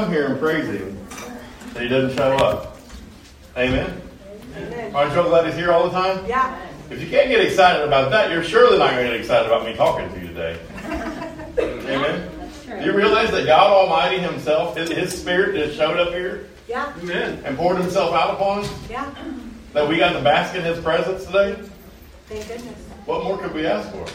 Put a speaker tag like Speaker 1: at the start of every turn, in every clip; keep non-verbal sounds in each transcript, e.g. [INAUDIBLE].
Speaker 1: come here and praise him that he doesn't show up. Amen?
Speaker 2: Amen.
Speaker 1: Aren't you glad he's here all the time?
Speaker 2: Yeah.
Speaker 1: If you can't get excited about that, you're surely not going to get excited about me talking to you today. [LAUGHS] Amen? Do you realize that God Almighty Himself, His, His Spirit, just showed up here
Speaker 2: Yeah.
Speaker 3: Amen.
Speaker 1: and poured Himself out upon us?
Speaker 2: Yeah.
Speaker 1: That we got to bask in His presence today?
Speaker 2: Thank goodness.
Speaker 1: What more could we ask for?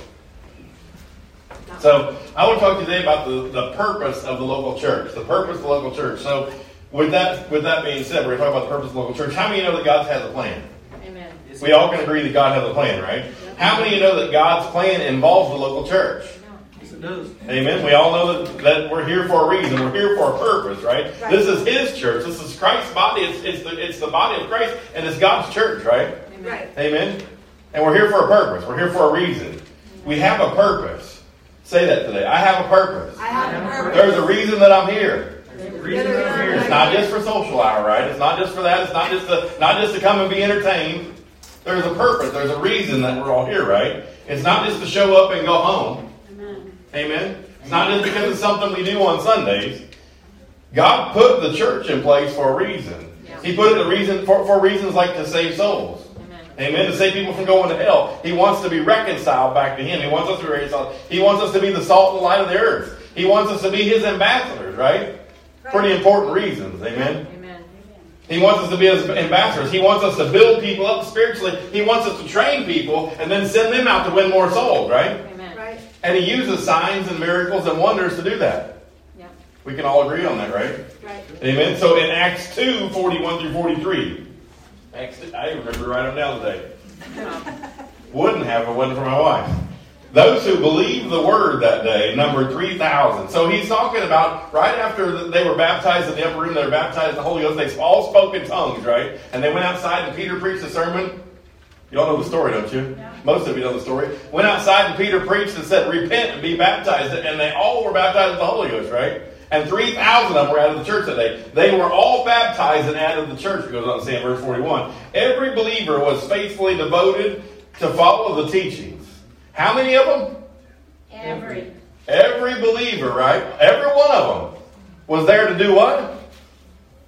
Speaker 1: So, I want to talk today about the, the purpose of the local church. The purpose of the local church. So, with that, with that being said, we're going to talk about the purpose of the local church. How many of you know that God has a plan?
Speaker 4: Amen.
Speaker 1: We all can agree that God has a plan, right? How many of you know that God's plan involves the local church?
Speaker 3: Yes, it does.
Speaker 1: Amen. We all know that, that we're here for a reason. We're here for a purpose, right?
Speaker 2: Right.
Speaker 1: This is His church. This is Christ's body. It's, it's, the, it's the body of Christ, and it's God's church, right?
Speaker 4: Amen.
Speaker 2: Right.
Speaker 1: Amen. And we're here for a purpose. We're here for a reason. We have a purpose. Say that today. I have a purpose.
Speaker 2: I have a purpose.
Speaker 1: There's a reason that I'm here.
Speaker 3: The reason I'm here.
Speaker 1: It's not just for social hour, right? It's not just for that. It's not just to not just to come and be entertained. There's a purpose. There's a reason that we're all here, right? It's not just to show up and go home.
Speaker 4: Amen.
Speaker 1: Amen. It's not just because it's something we do on Sundays. God put the church in place for a reason.
Speaker 4: Yeah.
Speaker 1: He put it the reason for, for reasons like to save souls.
Speaker 4: Amen.
Speaker 1: Amen. To save people from going to hell. He wants to be reconciled back to Him. He wants us to be reconciled. He wants us to be the salt and the light of the earth. He wants us to be His ambassadors, right? Pretty important reasons. Amen.
Speaker 4: Amen.
Speaker 1: He wants us to be His ambassadors. He wants us to build people up spiritually. He wants us to train people and then send them out to win more souls, right?
Speaker 4: Amen.
Speaker 2: Right.
Speaker 1: And He uses signs and miracles and wonders to do that.
Speaker 4: Yeah.
Speaker 1: We can all agree on that, right?
Speaker 2: Right.
Speaker 1: Amen. So in Acts 2, 41 through 43, Acts 2, I remember write them down today. Wouldn't have if it wasn't for my wife. Those who believed the word that day numbered 3,000. So he's talking about right after they were baptized in the upper room, they were baptized in the Holy Ghost, they all spoke in tongues, right? And they went outside and Peter preached a sermon. You all know the story, don't you? Most of you know the story. Went outside and Peter preached and said, Repent and be baptized. And they all were baptized in the Holy Ghost, right? And 3,000 of them were added to the church that day. They were all baptized and added to the church, it goes on to say in verse 41. Every believer was faithfully devoted to follow the teachings. How many of them?
Speaker 4: Every.
Speaker 1: Every believer, right? Every one of them was there to do what?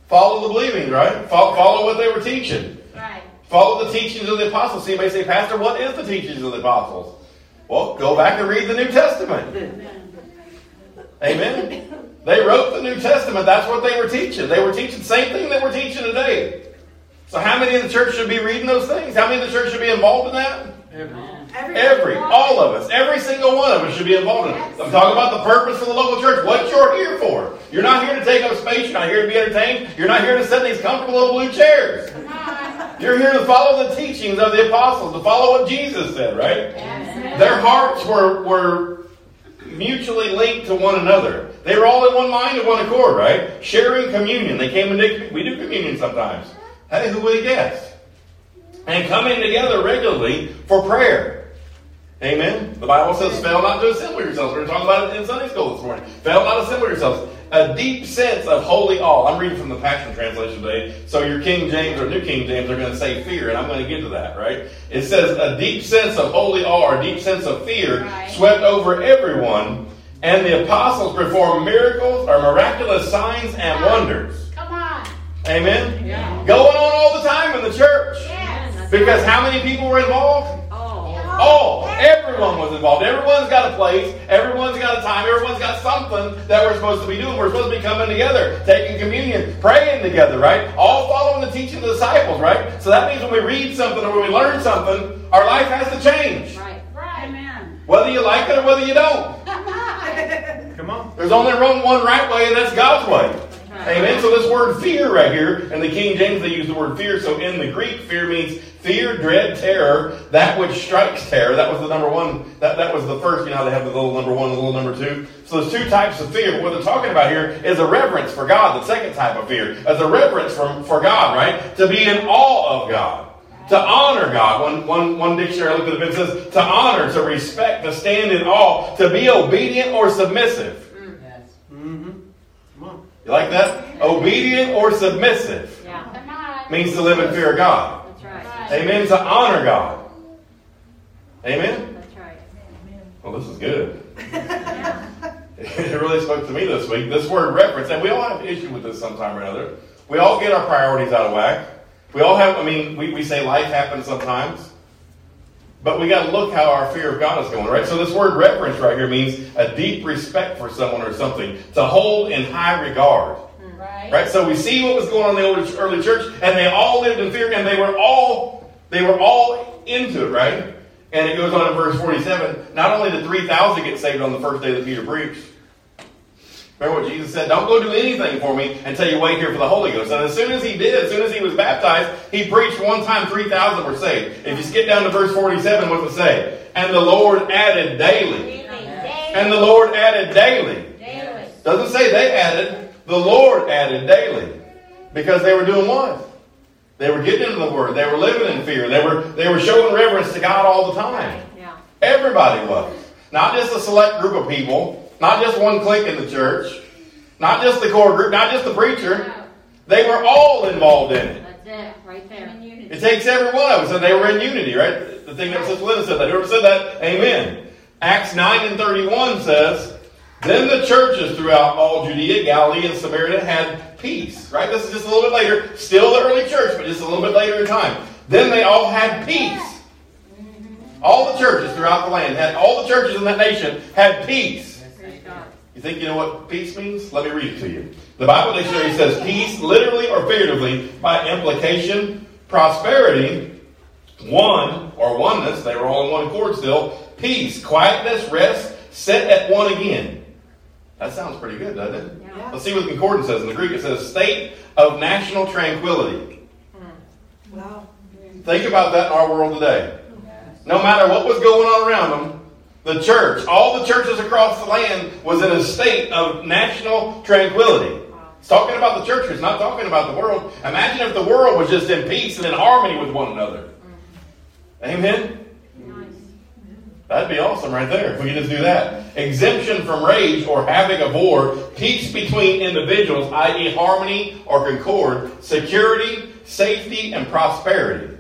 Speaker 1: Follow the believing, right? Follow, what they were teaching.
Speaker 4: Right.
Speaker 1: Follow the teachings of the apostles. May say, Pastor, what is the teachings of the apostles? Well, go back and read the New Testament. Amen. They wrote the New Testament. That's what they were teaching. They were teaching the same thing that we're teaching today. So how many in the church should be reading those things? How many in the church should be involved in that?
Speaker 2: Every.
Speaker 1: Every, all of us, every single one of us should be involved in it. I'm talking about the purpose for the local church, what you're here for. You're not here to take up space, you're not here to be entertained, you're not here to sit in these comfortable little blue chairs. You're here to follow the teachings of the apostles, to follow what Jesus said, right? Their hearts were, were mutually linked to one another. They were all in one mind and one accord, right? Sharing communion. They came did, we do communion sometimes. Hey, who would have guessed? And coming together regularly for prayer. Amen. The Bible says, fail not to assemble yourselves. We were talking about it in Sunday school this morning. Fail not to assemble yourselves. A deep sense of holy awe. I'm reading from the Passion Translation today. So your King James or New King James are going to say fear, and I'm going to get to that, right? It says a deep sense of holy awe or a deep sense of fear
Speaker 4: Right.
Speaker 1: swept over everyone, and the apostles performed miracles or miraculous signs and wonders.
Speaker 4: Come on.
Speaker 1: Amen.
Speaker 4: Yeah.
Speaker 1: Going on all the time in the church.
Speaker 4: Yes.
Speaker 1: Because how many people were involved?
Speaker 4: Oh.
Speaker 1: All. Everyone was involved. Everyone's got a place. Everyone's got a time. Everyone's got something that we're supposed to be doing. We're supposed to be coming together, taking communion, praying together, right? All following the teaching of the disciples, right? So that means when we read something or when we learn something, our life has to change.
Speaker 4: Right. Right. Amen.
Speaker 1: Whether you like it or whether you don't.
Speaker 3: Come [LAUGHS] on.
Speaker 1: There's only one one right way, and that's God's way. Amen. So this word fear right here, in the King James they use the word fear. So in the Greek, fear means fear, dread, terror, that which strikes terror. That was the number one. That, that was the first. You know, they have the little number one the little number two. So there's two types of fear. But what they're talking about here is a reverence for God. The second type of fear is a reverence for, for God, right? To be in awe of God. To honor God. One, one, one dictionary I looked at it, it says to honor, to respect, to stand in awe, to be obedient or submissive.
Speaker 3: Come on.
Speaker 1: You like that? Obedient or submissive
Speaker 4: Yeah.
Speaker 1: Means to live in fear of God.
Speaker 4: That's right.
Speaker 1: Amen. To honor God. Amen.
Speaker 4: That's right.
Speaker 1: Well, this is good. [LAUGHS] It really spoke to me this week. This word reference, and we all have issue with this sometime or another. We all get our priorities out of whack. We all have, I mean, we, we say life happens sometimes. But we got to look how our fear of God is going, right? So this word reverence right here means a deep respect for someone or something, to hold in high regard. Hmm.
Speaker 4: Right.
Speaker 1: Right? So we see what was going on in the old- early church, and they all lived in fear, and they were all they were all into it, right? And it goes on in verse 47. Not only did 3,000 get saved on the first day that Peter preached. Remember what Jesus said? Don't go do anything for me until you wait here for the Holy Ghost. And as soon as he did, as soon as he was baptized, he preached one time, 3,000 were saved. If you skip down to verse 47, what does it say? And the Lord added daily. And the Lord added daily.
Speaker 4: Daily.
Speaker 1: Doesn't say they added, the Lord added daily. Because they were doing what? They were getting into the Word. They were living in fear. They were, they were showing reverence to God all the time.
Speaker 2: Yeah.
Speaker 1: Everybody was. Not just a select group of people. Not just one clique in the church. Not just the core group. Not just the preacher. They were all involved in it.
Speaker 4: That's it, right there.
Speaker 1: It takes every one of us, and they were in unity, right? The thing that Sister Linda said that. Whoever said that, amen. Acts 9 and 31 says, Then the churches throughout all Judea, Galilee, and Samaria had peace. Right? This is just a little bit later. Still the early church, but just a little bit later in time. Then they all had peace. Mm-hmm. All the churches throughout the land had, all the churches in that nation had peace.
Speaker 4: Praise God.
Speaker 1: You think you know what peace means? Let me read it to you. The Bible dictionary says peace, literally or figuratively, by implication, prosperity, one or oneness, they were all in one accord still, peace, quietness, rest, set at one again. That sounds pretty good, doesn't it?
Speaker 2: Yeah.
Speaker 1: Let's see what the concordance says. In the Greek, it says state of national tranquility. Hmm.
Speaker 2: Wow.
Speaker 1: Think about that in our world today. No matter what was going on around them, the church, all the churches across the land, was in a state of national tranquility. It's talking about the church, it's not talking about the world. Imagine if the world was just in peace and in harmony with one another. Amen? That'd be awesome right there if we could just do that. Exemption from rage or havoc of war, peace between individuals, i.e., harmony or concord, security, safety, and prosperity.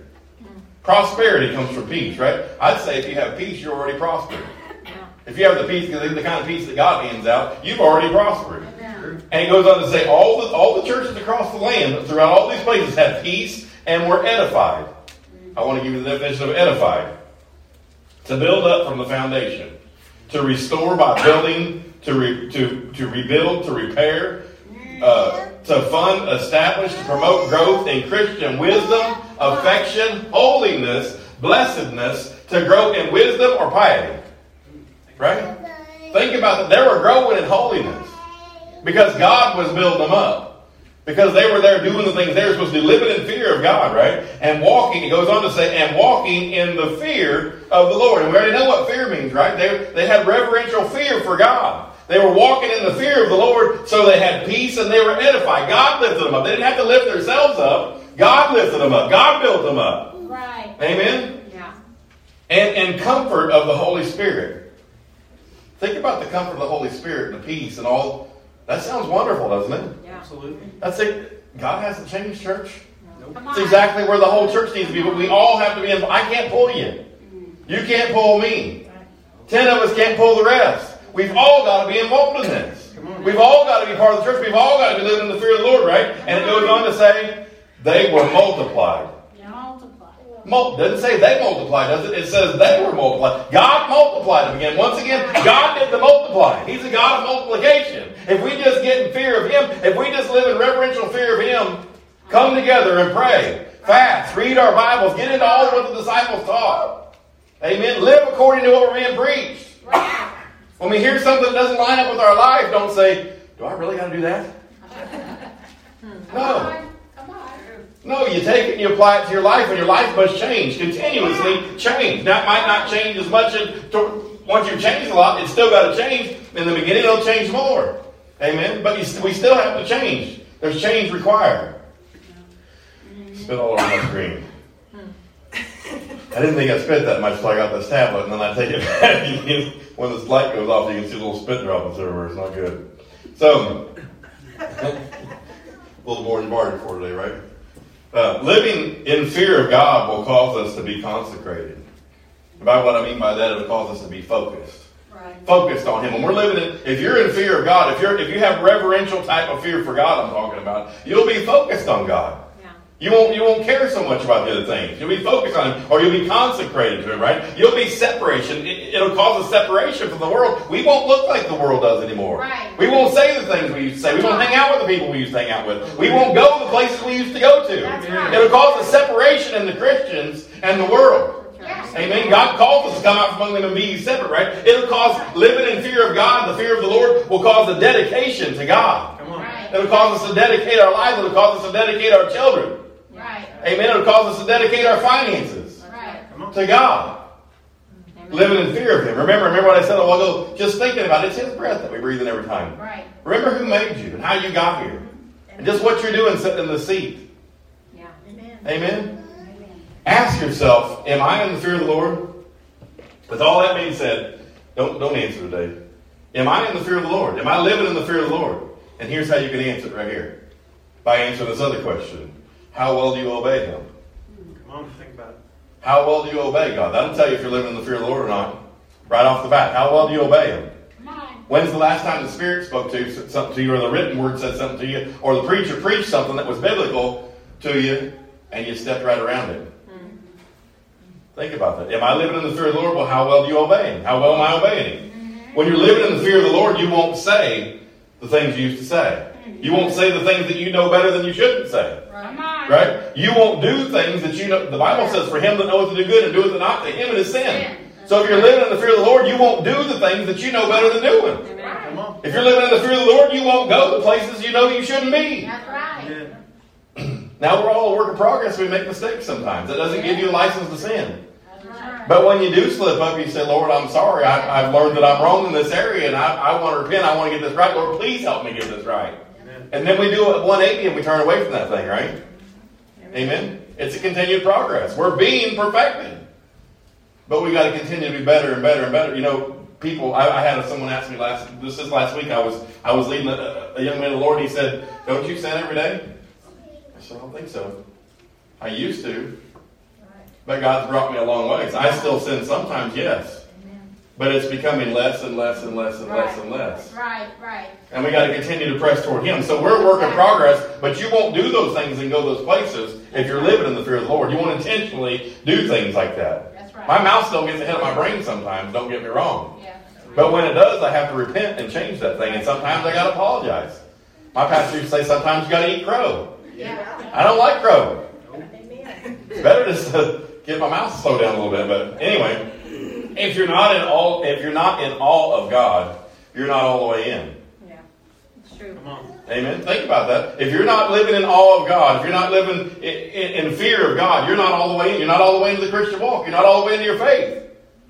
Speaker 1: Prosperity comes from peace, right? I'd say if you have peace, you're already prospered. If you have the peace, the kind of peace that God hands out, you've already prospered.
Speaker 4: Amen.
Speaker 1: And he goes on to say, all the, all the churches across the land, throughout all these places, had peace and were edified. I want to give you the definition of edified. To build up from the foundation. To restore by building, to, re, to, to rebuild, to repair, uh, to fund, establish, to promote growth in Christian wisdom, affection, holiness, blessedness, to grow in wisdom or piety. Right? Think about that. They were growing in holiness because God was building them up. Because they were there doing the things they were supposed to do, living in fear of God, right? And walking, he goes on to say, and walking in the fear of the Lord. And we already know what fear means, right? They, they had reverential fear for God. They were walking in the fear of the Lord, so they had peace and they were edified. God lifted them up. They didn't have to lift themselves up. God lifted them up. God built them up.
Speaker 4: Right.
Speaker 1: Amen?
Speaker 4: Yeah.
Speaker 1: and, and comfort of the Holy Spirit. Think about the comfort of the Holy Spirit and the peace and all. That sounds wonderful, doesn't it?
Speaker 2: Yeah.
Speaker 3: Absolutely.
Speaker 1: That's it. God hasn't changed church.
Speaker 3: Nope.
Speaker 4: Come
Speaker 1: It's exactly where the whole church needs to be, but we all have to be involved. I can't pull you. Mm. You can't pull me. Ten of us can't pull the rest. We've all got to be involved in this. We've all got to be part of the church. We've all got to be living in the fear of the Lord, right? And it goes on to say, they were multiplied.
Speaker 4: Multiply.
Speaker 1: Mul- doesn't say they multiplied, does it? It says they were multiplied. God multiplied them again. Once again, God did the multiplying. He's a God of multiplication. If we just get in fear of Him, if we just live in reverential fear of Him, come together and pray, fast, read our Bibles, get into all of what the disciples taught. Amen. Live according to what we're being preached.
Speaker 4: Right.
Speaker 1: When we hear something that doesn't line up with our life, don't say, Do I really got to do that? No. No, you take it and you apply it to your life, and your life must change continuously. Change. That might not change as much as to, once you've changed a lot. It's still got to change. In the beginning, it'll change more. Amen. But you, we still have to change. There's change required. Spit all over my screen. I didn't think I spit that much, so I got this tablet, and then I take it [LAUGHS] back. When this light goes off, you can see a little spit droplets everywhere. It's not good. So, a [LAUGHS] little more than bargain for today, right? Uh, living in fear of God will cause us to be consecrated. By what I mean by that, it'll cause us to be focused.
Speaker 4: Right.
Speaker 2: Right.
Speaker 1: focused on Him. When we're living in, if you're in fear of God, if you're if you have reverential type of fear for God, I'm talking about, you'll be focused on God.
Speaker 4: Yeah.
Speaker 1: You won't you won't care so much about the other things. You'll be focused on Him, or you'll be consecrated to Him. Right? You'll be separation. It, will cause a separation from the world. We won't look like the world does anymore.
Speaker 4: Right.
Speaker 1: We won't say the things we used to say. We won't hang out with the people we used to hang out with. We won't go the places we used to go to.
Speaker 4: That's right.
Speaker 1: It'll cause a separation in the Christians and the world.
Speaker 4: Yes.
Speaker 1: Amen. God calls us to come out from among them and be separate, right? It'll cause living in fear of God, the fear of the Lord will cause a dedication to God.
Speaker 3: Come on.
Speaker 4: Right.
Speaker 1: It'll cause us to dedicate our lives. It'll cause us to dedicate our children.
Speaker 4: Right.
Speaker 1: Amen. It'll cause us to dedicate our finances
Speaker 4: Right.
Speaker 1: To God.
Speaker 4: Amen.
Speaker 1: Living in fear of Him. Remember, remember what I said a while ago? Just thinking about it. It's His breath that we breathe in every time.
Speaker 4: Right.
Speaker 1: Remember who made you and how you got here. And just what you're doing sitting in the seat.
Speaker 4: Yeah.
Speaker 2: Amen.
Speaker 1: Amen. Ask yourself, am I in the fear of the Lord? With all that being said, don't, don't answer today. Am I in the fear of the Lord? Am I living in the fear of the Lord? And here's how you can answer it right here. By answering this other question. How well do you obey Him?
Speaker 3: Come on. Think about it.
Speaker 1: How well do you obey God? That'll tell you if you're living in the fear of the Lord or not. Right off the bat. How well do you obey Him? When's the last time the Spirit spoke to you, said something to you, or the written word said something to you, or the preacher preached something that was biblical to you, and you stepped right around it? Mm-hmm. Think about that. Am I living in the fear of the Lord? Well, how well do you obey Him? How well am I obeying Him? Mm-hmm. When you're living in the fear of the Lord, you won't say the things you used to say. Mm-hmm. You won't say the things that you know better than you shouldn't say.
Speaker 4: Come on.
Speaker 1: Right? You won't do things that you know. The Bible says, "For him that knoweth to do good and doeth it not, to him it is sin." So if you're living in the fear of the Lord, you won't do the things that you know better than doing.
Speaker 4: Amen.
Speaker 3: Come on.
Speaker 1: If you're living in the fear of the Lord, you won't go to places you know you shouldn't be.
Speaker 4: That's right.
Speaker 3: Yeah. [CLEARS THROAT]
Speaker 1: Now we're all a work in progress. We make mistakes sometimes. That doesn't give you a license to sin.
Speaker 4: Right.
Speaker 1: But when you do slip up, you say, Lord, I'm sorry. I, I've learned that I'm wrong in this area and I, I want to repent. I want to get this right. Lord, please help me get this right.
Speaker 3: Amen.
Speaker 1: And then we do it 180 and we turn away from that thing, right? Amen. It's a continued progress. We're being perfected. But we got to continue to be better and better and better. You know, people, I, I had someone ask me last, this is last week, I was, I was leading a, a young man of the Lord. He said, don't you sin every day? I said, I don't think so. I used to. But God's brought me a long ways. I still sin sometimes, yes. But it's becoming less and less and less and less and less.
Speaker 4: Right, right.
Speaker 1: And we got to continue to press toward Him. So we're a work in progress, but you won't do those things and go those places if you're living in the fear of the Lord. You won't intentionally do things like that.
Speaker 4: That's right.
Speaker 1: My mouth still gets ahead of my brain sometimes, don't get me wrong.
Speaker 4: Yeah.
Speaker 1: But when it does, I have to repent and change that thing. And sometimes I got to apologize. My pastor used to say sometimes you got to eat crow.
Speaker 4: Yeah.
Speaker 1: I don't like crow.
Speaker 2: Amen.
Speaker 1: It's better just to get my mouth to slow down a little bit. But anyway, if you're not in all, if you're not in awe of God, you're not all the way in.
Speaker 4: Yeah. It's true.
Speaker 3: Come on.
Speaker 1: Amen. Think about that. If you're not living in awe of God, if you're not living in, in, in fear of God, you're not all the way in. You're not all the way into the Christian walk. You're not all the way into your faith.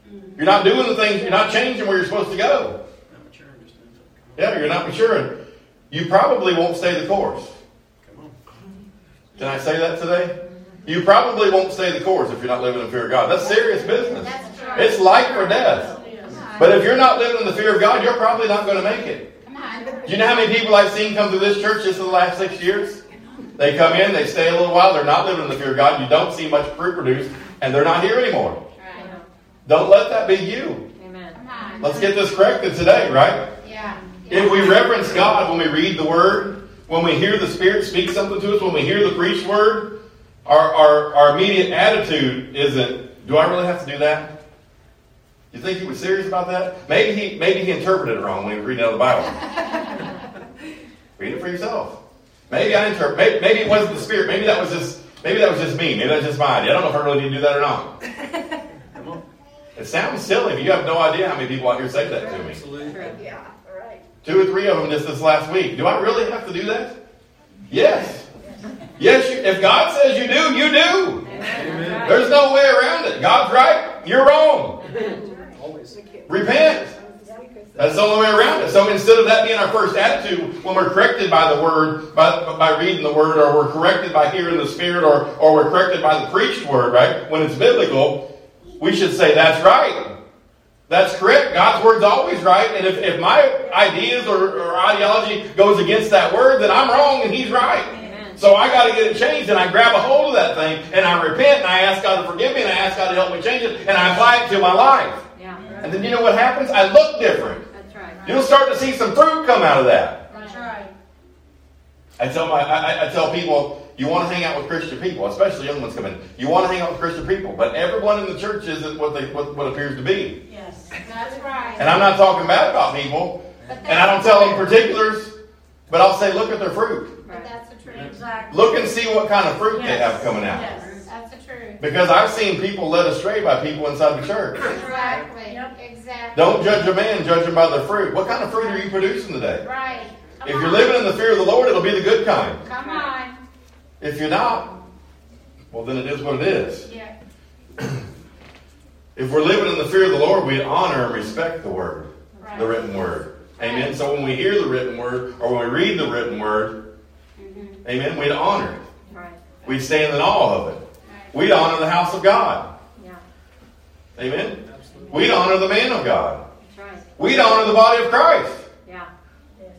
Speaker 1: Mm-hmm. You're not doing the things. You're not changing where you're supposed to go.
Speaker 3: Not mature, just.
Speaker 1: Yeah, you're not maturing. You probably won't stay the course.
Speaker 3: Come on.
Speaker 1: Can I say that today? You probably won't stay the course if you're not living in fear of God. That's serious business. It's life or death. But if you're not living in the fear of God, you're probably not going to make it. Do you know how many people I've seen come through this church just in the last six years? They come in, they stay a little while, they're not living in the fear of God. You don't see much fruit produced, and they're not here anymore. Don't let that be you.
Speaker 4: Amen.
Speaker 1: Let's get this corrected today, right?
Speaker 4: Yeah.
Speaker 1: If we reverence God when we read the Word, when we hear the Spirit speak something to us, when we hear the preached Word, our, our, our immediate attitude isn't, do I really have to do that? You think he was serious about that? Maybe he maybe he interpreted it wrong when he was reading out of the Bible. [LAUGHS] Read it for yourself. Maybe I interpret. Maybe, maybe it wasn't the Spirit. Maybe that was just maybe that was just me. Maybe that was just my idea. I don't know if I really need to do that or not. [LAUGHS]
Speaker 3: Come on.
Speaker 1: It sounds silly, but you have no idea how many people out here say that to me.
Speaker 3: Absolutely.
Speaker 2: Yeah, all right.
Speaker 1: Two or three of them just this last week. Do I really have to do that? Yes. Yes, you, if God says you do, you do.
Speaker 3: Amen.
Speaker 1: There's no way around it. God's right, you're wrong. [LAUGHS] Repent. That's the only way around it. So instead of that being our first attitude, when we're corrected by the Word, by, by reading the Word, or we're corrected by hearing the Spirit, or, or we're corrected by the preached Word, right? When it's biblical, we should say, that's right. That's correct. God's Word's always right. And if, if my ideas or, or ideology goes against that Word, then I'm wrong and He's right. So I got to get it changed, and I grab a hold of that thing, and I repent, and I ask God to forgive me, and I ask God to help me change it, and I apply it to my life.
Speaker 4: Yeah.
Speaker 1: And then you know what happens? I look different.
Speaker 4: That's right.
Speaker 1: You'll start to see some fruit come out of that.
Speaker 2: That's right.
Speaker 1: I tell my I, I- I tell people you want to hang out with Christian people, especially young ones coming. You want to hang out with Christian people, but everyone in the church isn't what they what, what appears to be.
Speaker 2: Yes.
Speaker 4: That's right.
Speaker 1: And I'm not talking bad about people, and I don't tell them particulars, but I'll say look at their fruit.
Speaker 4: Right.
Speaker 2: That's the truth. Exactly.
Speaker 1: Look and see what kind of fruit they have coming out.
Speaker 2: Yes, that's the truth.
Speaker 1: Because I've seen people led astray by people inside the church.
Speaker 2: Exactly.
Speaker 4: Yep.
Speaker 2: Exactly.
Speaker 1: Don't judge a man, judge him by their fruit. What kind of fruit are you producing today?
Speaker 2: Right. Come
Speaker 1: If you're living in the fear of the Lord, it'll be the good kind.
Speaker 2: Come on.
Speaker 1: If you're not, well, then it is what it is.
Speaker 2: Yeah. [CLEARS THROAT]
Speaker 1: If we're living in the fear of the Lord, we honor and respect the word,
Speaker 2: Right.
Speaker 1: the written word. Amen. So when we hear the written word or when we read the written word,
Speaker 4: Mhm.
Speaker 1: amen, we'd honor it.
Speaker 4: Right.
Speaker 1: We'd stand in awe of it.
Speaker 2: Right.
Speaker 1: We'd honor the house of God.
Speaker 4: Yeah.
Speaker 1: Amen.
Speaker 3: Absolutely.
Speaker 1: We'd honor the man of God.
Speaker 4: That's right.
Speaker 1: We'd honor the body of Christ.
Speaker 4: Yeah.
Speaker 2: Yes.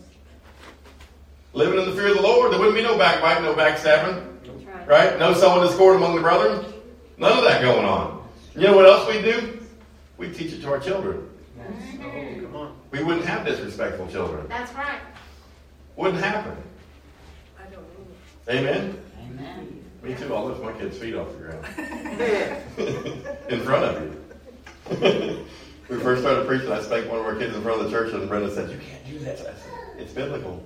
Speaker 1: Living in the fear of the Lord, there wouldn't be no backbiting, no backstabbing,
Speaker 4: right.
Speaker 1: right? No sowing discord among the brethren. None of that going on. You know what else we do? We teach it to our children.
Speaker 3: Oh, come on.
Speaker 1: We wouldn't have disrespectful children.
Speaker 2: That's right.
Speaker 1: Wouldn't happen.
Speaker 2: I don't know.
Speaker 1: Amen.
Speaker 5: Amen.
Speaker 1: Me too. I'll lift my kid's feet off the ground [LAUGHS] in front of you. [LAUGHS] we first started preaching. I spanked one of our kids in front of the church, and Brenda said, "You can't do that." I said, "It's biblical.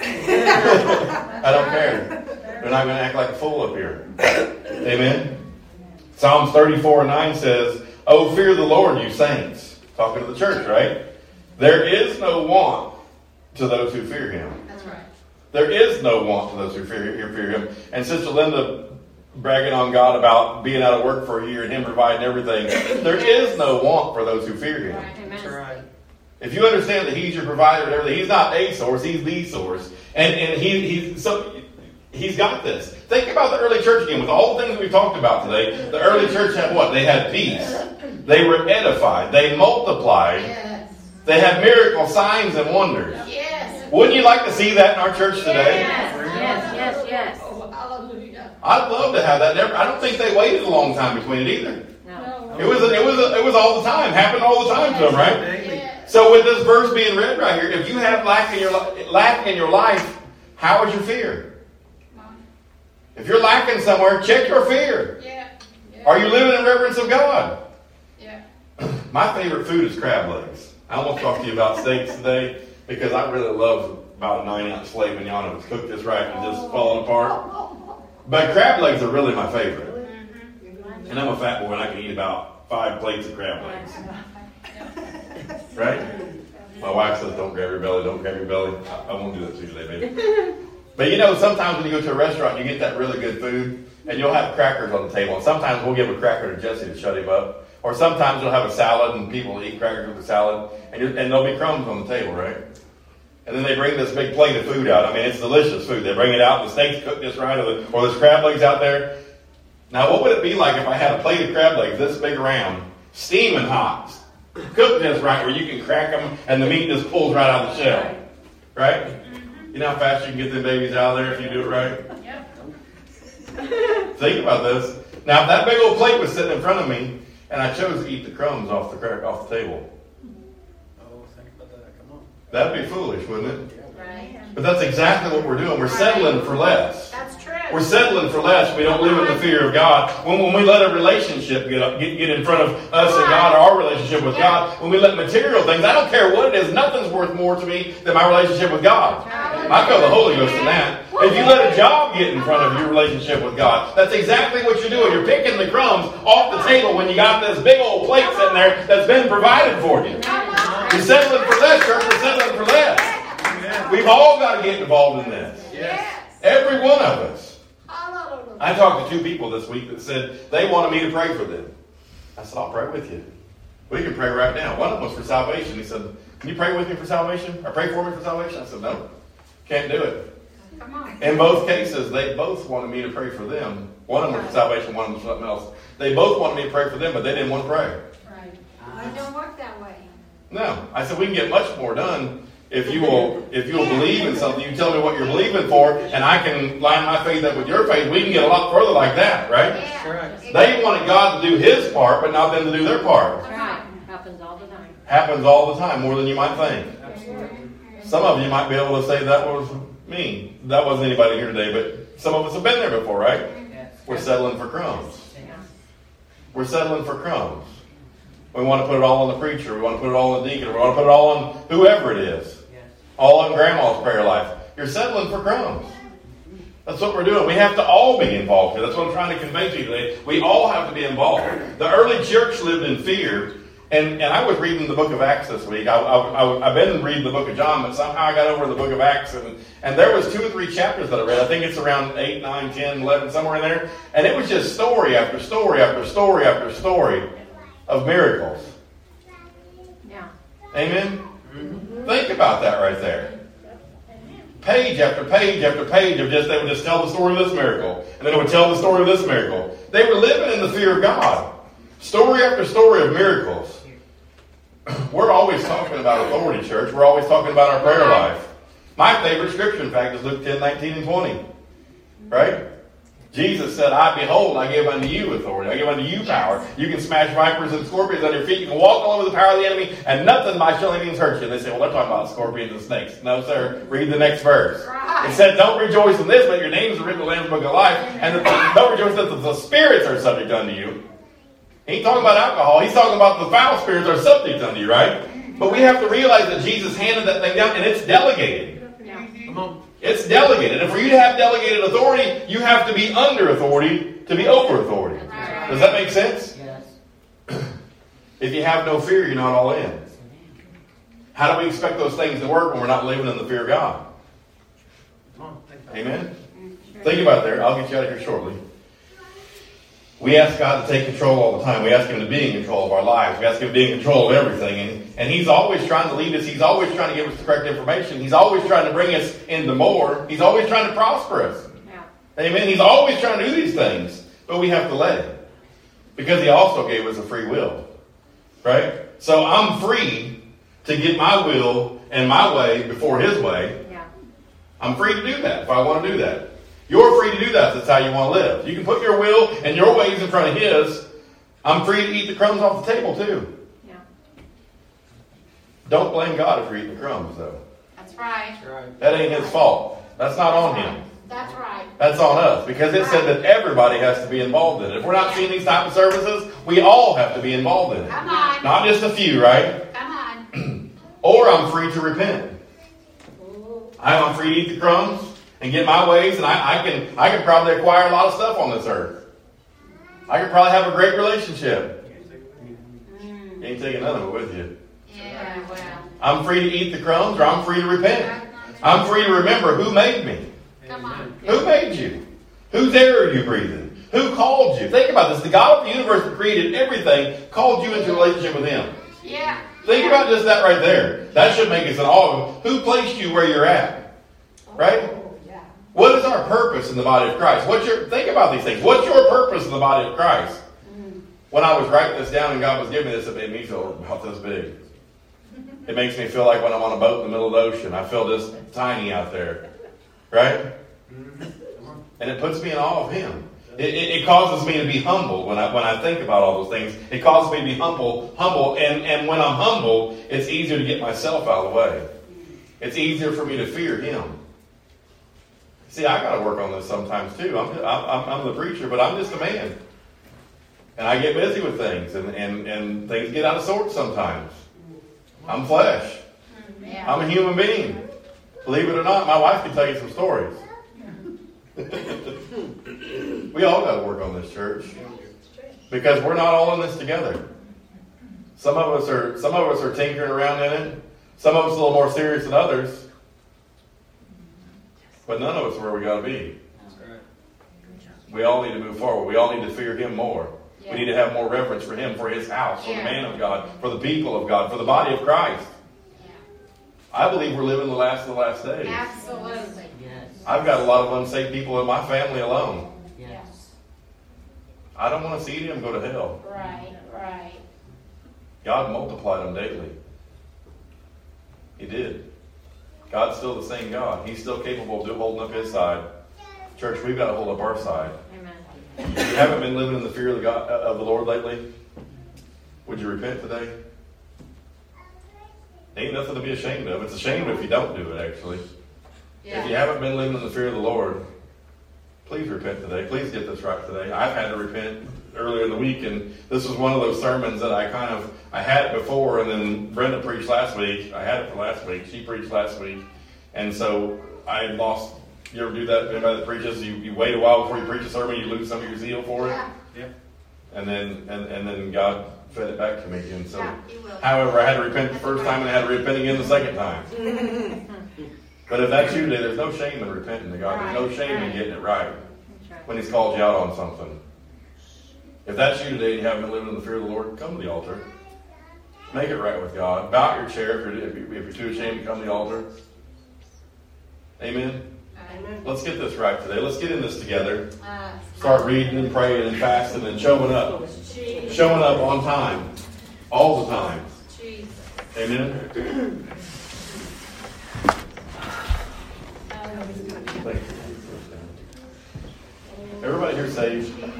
Speaker 1: I don't care. They're not going to act like a fool up here." Amen. Psalms 34 9 says, Oh, fear the Lord, you saints. Talking to the church, right? There is no want to those who fear him.
Speaker 2: That's right.
Speaker 1: There is no want to those who fear, who fear him. And Sister Linda bragging on God about being out of work for a year and him providing everything. There is no want for those who fear him.
Speaker 4: Amen.
Speaker 3: That's right.
Speaker 1: If you understand that He's your provider and everything, He's not a source, He's the source. And, and he, he's, so, he's got this. Think about the early church again. With all the things we've talked about today, the early church had what? They had peace. They were edified. They multiplied.
Speaker 2: Yes.
Speaker 1: They had miracle signs and wonders. Wouldn't you like to see that in our church today?
Speaker 4: Yes. Yes. Yes. Yes.
Speaker 2: Hallelujah.
Speaker 1: I'd love to have that. Never, I don't think they waited a long time between it either.
Speaker 4: No.
Speaker 1: It was it was it was all the time. Happened all the time to them, right?
Speaker 2: Yes.
Speaker 1: So with this verse being read right here, if you have lack in your lack in your life, how is your fear? If you're lacking somewhere, check your fear.
Speaker 2: Yeah. Yeah.
Speaker 1: Are you living in reverence of God?
Speaker 2: Yeah. [CLEARS THROAT]
Speaker 1: My favorite food is crab legs. I won't talk to you about steaks today because I really love about a nine ounce filet mignon if it's cooked just right and just falling apart. But crab legs are really my favorite. Mm-hmm. And I'm a fat boy and I can eat about five plates of crab legs. Right? My wife says, don't grab your belly, don't grab your belly. I, I won't do that to you today, baby. But you know, sometimes when you go to a restaurant, you get that really good food, and you'll have crackers on the table. And sometimes we'll give a cracker to Jesse to shut him up. Or sometimes you'll have a salad, and people will eat crackers with the salad, and, and there'll be crumbs on the table, right? And then they bring this big plate of food out. I mean, it's delicious food. They bring it out, and the steak's cooked just right, or, the, or there's crab legs out there. Now, what would it be like if I had a plate of crab legs this big around, steaming hot, cooked just right, where you can crack them and the meat just pulls right out of the shell? Right? Mm-hmm. You know how fast you can get them babies out of there if you do it right?
Speaker 2: Yep.
Speaker 1: Think about this. Now, if that big old plate was sitting in front of me, and I chose to eat the crumbs off the crack off the table,
Speaker 3: Oh, think about that. Come on.
Speaker 1: that'd be foolish, wouldn't it?
Speaker 2: Right.
Speaker 1: But that's exactly what we're doing. We're settling for less. We're settling for less. We don't live in the fear of God. When, when we let a relationship get, up, get get in front of us and God, or our relationship with God, when we let material things, I don't care what it is, nothing's worth more to me than my relationship with God. I feel the Holy Ghost in that. If you let a job get in front of your relationship with God, that's exactly what you're doing. You're picking the crumbs off the table when you got this big old plate sitting there that's been provided for you. You're settling for less, church. We're settling for less. We've all got to get involved in this. Every one of us. I talked to two people this week that said they wanted me to pray for them. I said, I'll pray with you. We can pray right now. One of them was for salvation. He said, Can you pray with me for salvation? Or pray for me for salvation? I said, No, can't do it.
Speaker 2: Come on.
Speaker 1: In both cases, they both wanted me to pray for them. One of them was for salvation, one of them was something else. They both wanted me to pray for them, but they didn't want to pray.
Speaker 2: Right.
Speaker 4: It don't work that way.
Speaker 1: No. I said, We can get much more done if you will if you will believe in something. You tell me what you're believing for, and I can line my faith up with your faith. We can get a lot further like that, right?
Speaker 3: Correct.
Speaker 1: They wanted God to do his part, but not them to do their part.
Speaker 4: That's right. Happens all the time.
Speaker 1: Happens all the time, more than you might think.
Speaker 3: Absolutely.
Speaker 1: Some of you might be able to say that was me. That wasn't anybody here today, but some of us have been there before, right?
Speaker 5: Yes.
Speaker 1: We're settling for crumbs.
Speaker 5: Yeah.
Speaker 1: We're settling for crumbs. We want to put it all on the preacher. We want to put it all on the deacon. We want to put it all on whoever it is. All on grandma's prayer life. You're settling for crumbs. That's what we're doing. We have to all be involved here. That's what I'm trying to convey to you today. We all have to be involved. The early church lived in fear. And, and I was reading the book of Acts this week. I, I, I, have been reading the book of John, but somehow I got over the book of Acts. And, and there was two or three chapters that I read. I think it's around 8, 9, 10, 11, somewhere in there. And it was just story after story after story after story of miracles.
Speaker 4: Yeah.
Speaker 1: Amen? Think about that right there. Page after page after page of just, they would just tell the story of this miracle. And then they would tell the story of this miracle. They were living in the fear of God. Story after story of miracles. [CLEARS THROAT] We're always talking about authority, church. We're always talking about our prayer life. My favorite scripture, in fact, is Luke 10, 19, and 20. Right? Jesus said, I behold, I give unto you authority. I give unto you power. You can smash vipers and scorpions on your feet. You can walk all over the power of the enemy, and nothing by shall any means hurt you. And they say, well, they're talking about scorpions and snakes. No, sir. Read the next verse. It said, don't rejoice in this, but your names are written in the Lamb's Book of Life. And the, don't rejoice that the spirits are subject unto you. He ain't talking about alcohol. He's talking about the foul spirits are subject unto you, right? But we have to realize that Jesus handed that thing down, and it's delegated.
Speaker 4: Yeah.
Speaker 3: Come on.
Speaker 1: It's delegated. And for you to have delegated authority, you have to be under authority to be over authority. Does that make sense?
Speaker 5: Yes. [CLEARS THROAT]
Speaker 1: If you have no fear, you're not all in. How do we expect those things to work when we're not living in the fear of God?
Speaker 3: Come on. Think about it.
Speaker 1: Amen? Think about that. I'll get you out of here shortly. We ask God to take control all the time. We ask Him to be in control of our lives. We ask Him to be in control of everything. And, and He's always trying to lead us. He's always trying to give us the correct information. He's always trying to bring us into more. He's always trying to prosper us.
Speaker 4: Yeah.
Speaker 1: Amen. He's always trying to do these things, but we have to let him. Because he also gave us a free will. Right? So I'm free to get my will and my way before his way.
Speaker 4: Yeah.
Speaker 1: I'm free to do that if I want to do that. You're free to do that if that's how you want to live. You can put your will and your ways in front of his. I'm free to eat the crumbs off the table too.
Speaker 4: Yeah.
Speaker 1: Don't blame God if you're eating the crumbs though.
Speaker 2: That's right.
Speaker 3: That's right.
Speaker 1: That ain't his fault. That's not on him.
Speaker 2: That's right.
Speaker 1: That's on us because it said that everybody has to be involved in it. If we're not seeing these type of services, we all have to be involved in it.
Speaker 2: Come on.
Speaker 1: Not just a few, right?
Speaker 2: Come on. [CLEARS THROAT]
Speaker 1: Or I'm free to repent. I'm free to eat the crumbs and get my ways, and I, I can I can probably acquire a lot of stuff on this earth. I could probably have a great relationship. Mm. You ain't taking none of it with you.
Speaker 2: Yeah, well.
Speaker 1: I'm free to eat the crumbs, or I'm free to repent. I'm free to remember who made me.
Speaker 2: Come on.
Speaker 1: Who made you? Whose air are you breathing? Who called you? Think about this. The God of the universe that created everything called you into a relationship with Him.
Speaker 2: Yeah.
Speaker 1: Think about just that right there. That should make us in awe of Him. Who placed you where you're at? Right? What is our purpose in the body of Christ? What's your think about these things? What's your purpose in the body of Christ? Mm-hmm. When I was writing this down and God was giving me this, it made me feel about this big. It makes me feel like when I'm on a boat in the middle of the ocean. I feel this tiny out there. Right? Mm-hmm. And it puts me in awe of Him. It, it, it causes me to be humble when I when I think about all those things. It causes me to be humble, humble, and, and when I'm humble, it's easier to get myself out of the way. It's easier for me to fear Him. See, I got to work on this sometimes too. I'm, I'm, I'm the preacher, but I'm just a man. And I get busy with things, and, and, and things get out of sorts sometimes. I'm flesh. I'm a human being. Believe it or not, my wife can tell you some stories. [LAUGHS] we all got to work on this church because we're not all in this together. Some of us are some of us are tinkering around in it. Some of us a little more serious than others. But none of us are where we got to be. We all need to move forward. We all need to fear Him more.
Speaker 2: Yeah.
Speaker 1: We need to have more reverence for Him, for His house, for
Speaker 2: Yeah.
Speaker 1: the man of God, for the people of God, for the body of Christ.
Speaker 2: Yeah.
Speaker 1: I believe we're living the last of the last days.
Speaker 2: Absolutely.
Speaker 5: Yes.
Speaker 1: I've got a lot of unsaved people in my family alone.
Speaker 5: Yes.
Speaker 1: I don't want to see them go to hell.
Speaker 2: Right, right.
Speaker 1: God multiplied them daily. He did. God's still the same God. He's still capable of holding up His side. Church, we've got to hold up our side.
Speaker 4: Amen.
Speaker 1: If you haven't been living in the fear of the, God, uh, of the Lord lately, would you repent today? Ain't nothing to be ashamed of. It's a shame if you don't do it, actually. If you haven't been living in the fear of the Lord, please repent today. Please get this right today. I've had to repent earlier in the week, and this was one of those sermons that I kind of I had it before, and then Brenda preached last week. I had it for last week. She preached last week, and so I lost. You ever do that? Anybody that preaches, you, you wait a while before you preach a sermon, you lose some of your zeal for it,
Speaker 2: Yeah,
Speaker 3: Yeah.
Speaker 1: and then and, and then God fed it back to me, and so.
Speaker 2: yeah.
Speaker 1: However, I had to repent the first time and I had to repent again the second time. [LAUGHS] but if that's you today, there's no shame in repenting to God. There's no shame in getting it right. when He's called you out on something. If that's you today and you haven't been living in the fear of the Lord, come to the altar. Make it right with God. Bow your chair if you're, if you're, too ashamed to come to the altar. Amen.
Speaker 2: Amen.
Speaker 1: Let's get this right today. Let's get in this together. Start reading and praying and fasting and showing up. Showing up on time. All the time. Amen.
Speaker 2: Um.
Speaker 1: Everybody here saved?